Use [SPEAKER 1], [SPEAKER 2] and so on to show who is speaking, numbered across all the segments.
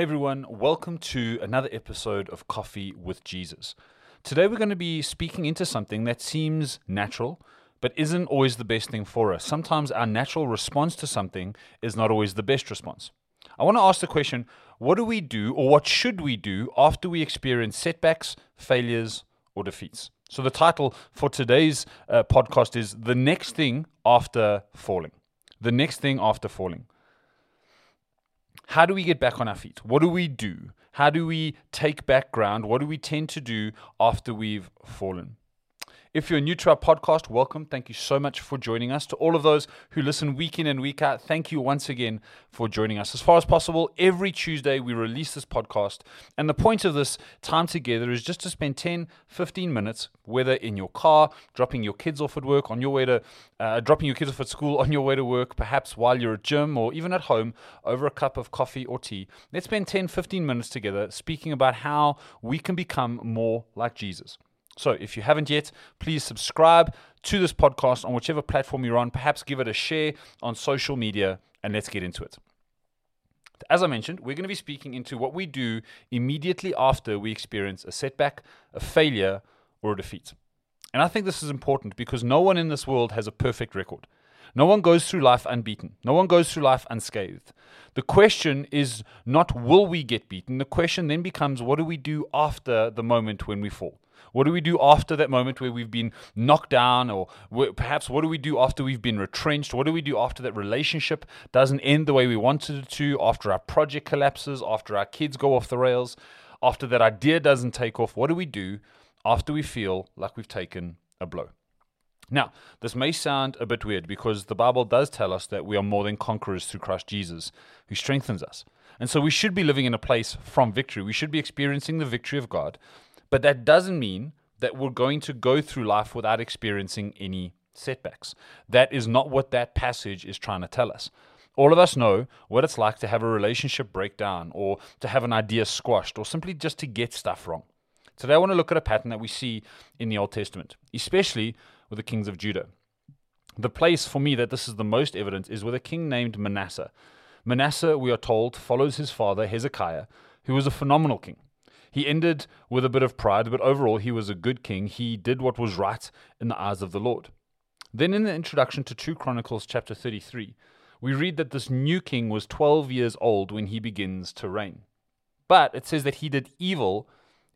[SPEAKER 1] Hey everyone, welcome to another episode of Coffee with Jesus. Today we're going to be speaking into something that seems natural, but isn't always the best thing for us. Sometimes our natural response to something is not always the best response. I want to ask the question what do we do, or what should we do, after we experience setbacks, failures, or defeats? So the title for today's uh, podcast is The Next Thing After Falling. The Next Thing After Falling. How do we get back on our feet? What do we do? How do we take back ground? What do we tend to do after we've fallen? If you're new to our podcast, welcome. Thank you so much for joining us. To all of those who listen week in and week out, thank you once again for joining us. As far as possible, every Tuesday we release this podcast. And the point of this time together is just to spend 10, 15 minutes, whether in your car, dropping your kids off at work, on your way to uh, dropping your kids off at school, on your way to work, perhaps while you're at gym or even at home over a cup of coffee or tea. Let's spend 10, 15 minutes together speaking about how we can become more like Jesus. So, if you haven't yet, please subscribe to this podcast on whichever platform you're on. Perhaps give it a share on social media, and let's get into it. As I mentioned, we're going to be speaking into what we do immediately after we experience a setback, a failure, or a defeat. And I think this is important because no one in this world has a perfect record. No one goes through life unbeaten. No one goes through life unscathed. The question is not will we get beaten? The question then becomes what do we do after the moment when we fall? What do we do after that moment where we've been knocked down, or perhaps what do we do after we've been retrenched? What do we do after that relationship doesn't end the way we wanted it to, after our project collapses, after our kids go off the rails, after that idea doesn't take off? What do we do after we feel like we've taken a blow? Now, this may sound a bit weird because the Bible does tell us that we are more than conquerors through Christ Jesus, who strengthens us. And so we should be living in a place from victory. We should be experiencing the victory of God. But that doesn't mean that we're going to go through life without experiencing any setbacks. That is not what that passage is trying to tell us. All of us know what it's like to have a relationship break down, or to have an idea squashed, or simply just to get stuff wrong. Today, I want to look at a pattern that we see in the Old Testament, especially with the kings of Judah. The place for me that this is the most evident is with a king named Manasseh. Manasseh, we are told, follows his father Hezekiah, who was a phenomenal king. He ended with a bit of pride, but overall he was a good king. He did what was right in the eyes of the Lord. Then in the introduction to 2 Chronicles chapter 33, we read that this new king was 12 years old when he begins to reign. But it says that he did evil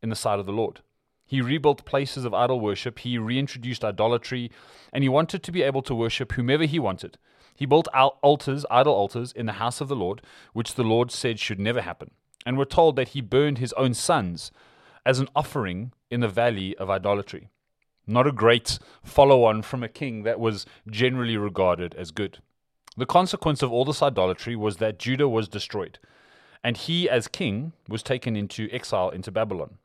[SPEAKER 1] in the sight of the Lord. He rebuilt places of idol worship, he reintroduced idolatry, and he wanted to be able to worship whomever he wanted. He built altars, idol altars, in the house of the Lord, which the Lord said should never happen and we're told that he burned his own sons as an offering in the valley of idolatry. Not a great follow on from a king that was generally regarded as good. The consequence of all this idolatry was that Judah was destroyed, and he, as king, was taken into exile into Babylon.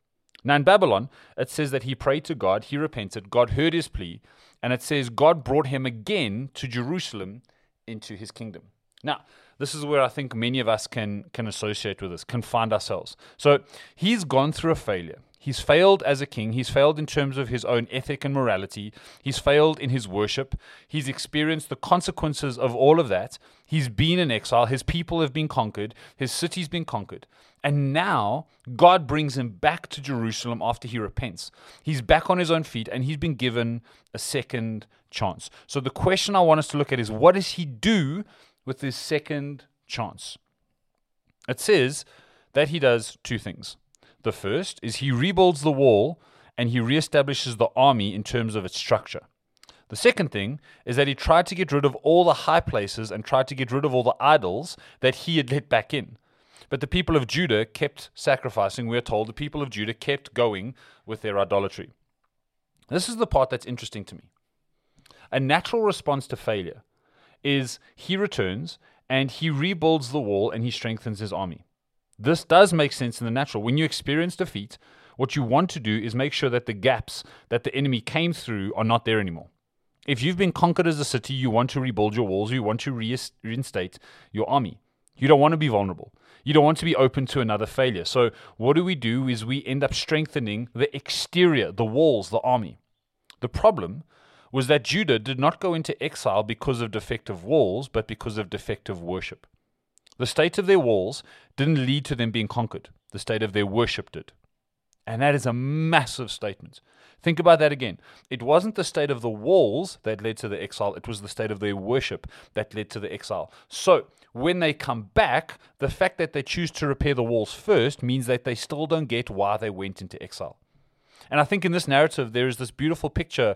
[SPEAKER 1] Now, in Babylon, it says that he prayed to God, he repented, God heard his plea, and it says God brought him again to Jerusalem into his kingdom. Now, this is where I think many of us can can associate with this, can find ourselves. So he's gone through a failure. He's failed as a king. He's failed in terms of his own ethic and morality. He's failed in his worship. He's experienced the consequences of all of that. He's been in exile. His people have been conquered. His city's been conquered. And now God brings him back to Jerusalem after he repents. He's back on his own feet and he's been given a second chance. So the question I want us to look at is what does he do with his second chance. It says that he does two things. The first is he rebuilds the wall and he reestablishes the army in terms of its structure. The second thing is that he tried to get rid of all the high places and tried to get rid of all the idols that he had let back in. But the people of Judah kept sacrificing, we are told. The people of Judah kept going with their idolatry. This is the part that's interesting to me. A natural response to failure is he returns and he rebuilds the wall and he strengthens his army. This does make sense in the natural. When you experience defeat, what you want to do is make sure that the gaps that the enemy came through are not there anymore. If you've been conquered as a city, you want to rebuild your walls, you want to reinstate your army. You don't want to be vulnerable. You don't want to be open to another failure. So, what do we do is we end up strengthening the exterior, the walls, the army. The problem was that Judah did not go into exile because of defective walls, but because of defective worship. The state of their walls didn't lead to them being conquered, the state of their worship did. And that is a massive statement. Think about that again. It wasn't the state of the walls that led to the exile, it was the state of their worship that led to the exile. So, when they come back, the fact that they choose to repair the walls first means that they still don't get why they went into exile. And I think in this narrative, there is this beautiful picture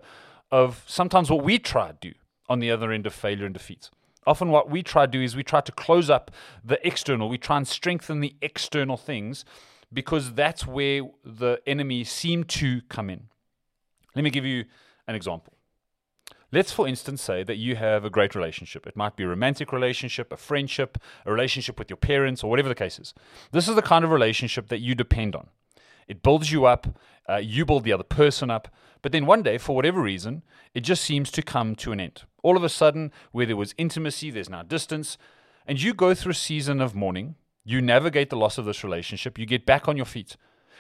[SPEAKER 1] of sometimes what we try to do on the other end of failure and defeat. Often, what we try to do is we try to close up the external, we try and strengthen the external things because that's where the enemy seem to come in. Let me give you an example. Let's, for instance, say that you have a great relationship. It might be a romantic relationship, a friendship, a relationship with your parents, or whatever the case is. This is the kind of relationship that you depend on. It builds you up, uh, you build the other person up, but then one day, for whatever reason, it just seems to come to an end. All of a sudden, where there was intimacy, there's now distance, and you go through a season of mourning. You navigate the loss of this relationship, you get back on your feet.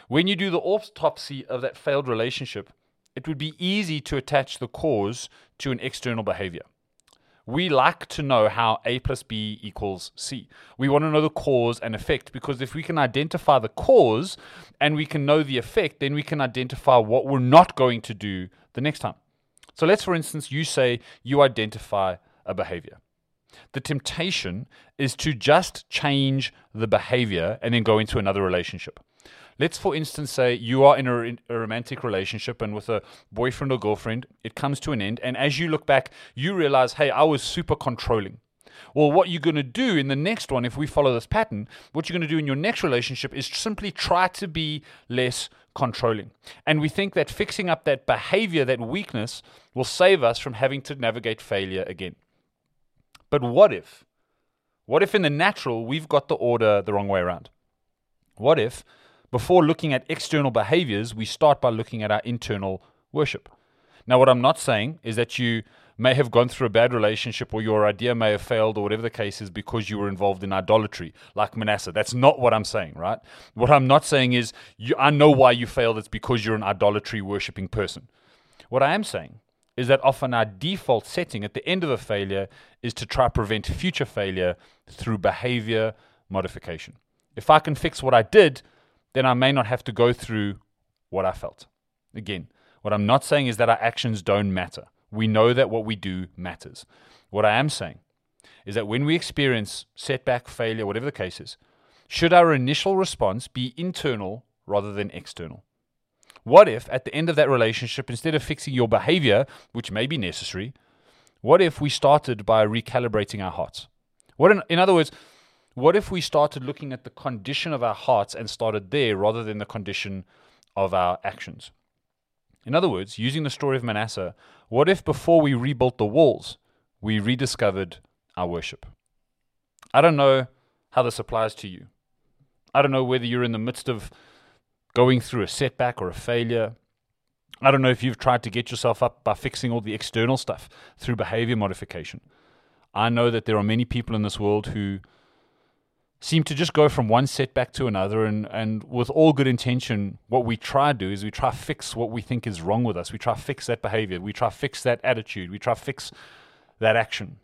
[SPEAKER 1] When you do the autopsy of that failed relationship, it would be easy to attach the cause to an external behavior. We like to know how A plus B equals C. We want to know the cause and effect because if we can identify the cause and we can know the effect, then we can identify what we're not going to do the next time. So let's, for instance, you say you identify a behavior. The temptation is to just change the behavior and then go into another relationship. Let's, for instance, say you are in a, a, romantic relationship and with a boyfriend or girlfriend, it comes to an end. And as you look back, you realize, hey, I was super controlling. Well, what you're going to do in the next one, if we follow this pattern, what you're going to do in your next relationship is simply try to be less controlling. And we think that fixing up that behavior, that weakness, will save us from having to navigate failure again. But what if? What if in the natural we've got the order the wrong way around? What if before looking at external behaviors, we start by looking at our internal worship. Now, what I'm not saying is that you may have gone through a bad relationship or your idea may have failed or whatever the case is because you were involved in idolatry, like Manasseh. That's not what I'm saying, right? What I'm not saying is you, I know why you failed. It's because you're an idolatry worshipping person. What I am saying is that often our default setting at the end of a failure is to try to prevent future failure through behavior modification. If I can fix what I did, then I may not have to go through what I felt. Again, what I'm not saying is that our actions don't matter. We know that what we do matters. What I am saying is that when we experience setback, failure, whatever the case is, should our initial response be internal rather than external? What if at the end of that relationship, instead of fixing your behavior, which may be necessary, what if we started by recalibrating our hearts? What in, in other words, what if we started looking at the condition of our hearts and started there rather than the condition of our actions? In other words, using the story of Manasseh, what if before we rebuilt the walls, we rediscovered our worship? I don't know how this applies to you. I don't know whether you're in the midst of going through a setback or a failure. I don't know if you've tried to get yourself up by fixing all the external stuff through behavior modification. I know that there are many people in this world who seem to just go from one setback to another. And, and with all good intention what we try to do is we try to fix what we think is wrong with us. We try to fix that behavior. We try to fix that attitude. We try to fix that action.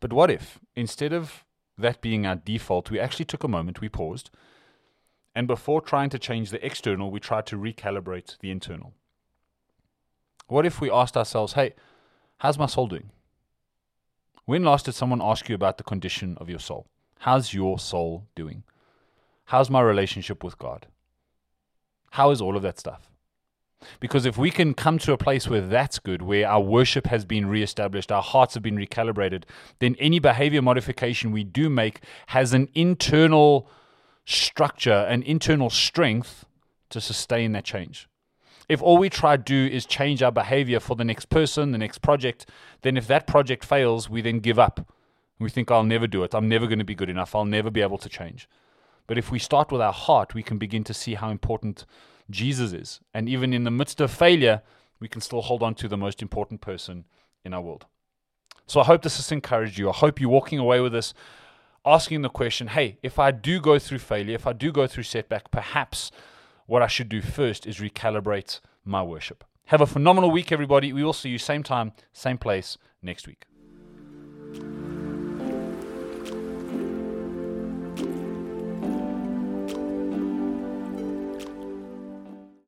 [SPEAKER 1] But what if instead of that being our default we actually took a moment we paused and before trying to change the external we tried to recalibrate the internal? What if we asked ourselves hey how's my soul doing? When last did someone ask you about the condition of your soul How's your soul doing? How's my relationship with God? How is all of that stuff? Because if we can come to a place where that's good, where our worship has been reestablished, our hearts have been recalibrated, then any behavior modification we do make has an internal structure, an internal strength to sustain that change. If all we try to do is change our behavior for the next person, the next project, then if that project fails, we then give up we think, I'll never do it. I'm never going to be good enough. I'll never be able to change. But if we start with our heart, we can begin to see how important Jesus is. And even in the midst of failure, we can still hold on to the most important person in our world. So I hope this has encouraged you. I hope you're walking away with this asking the question hey, if I do go through failure, if I do go through setback, perhaps what I should do first is recalibrate my worship. Have a phenomenal week, everybody. We will see you same time, same place next week.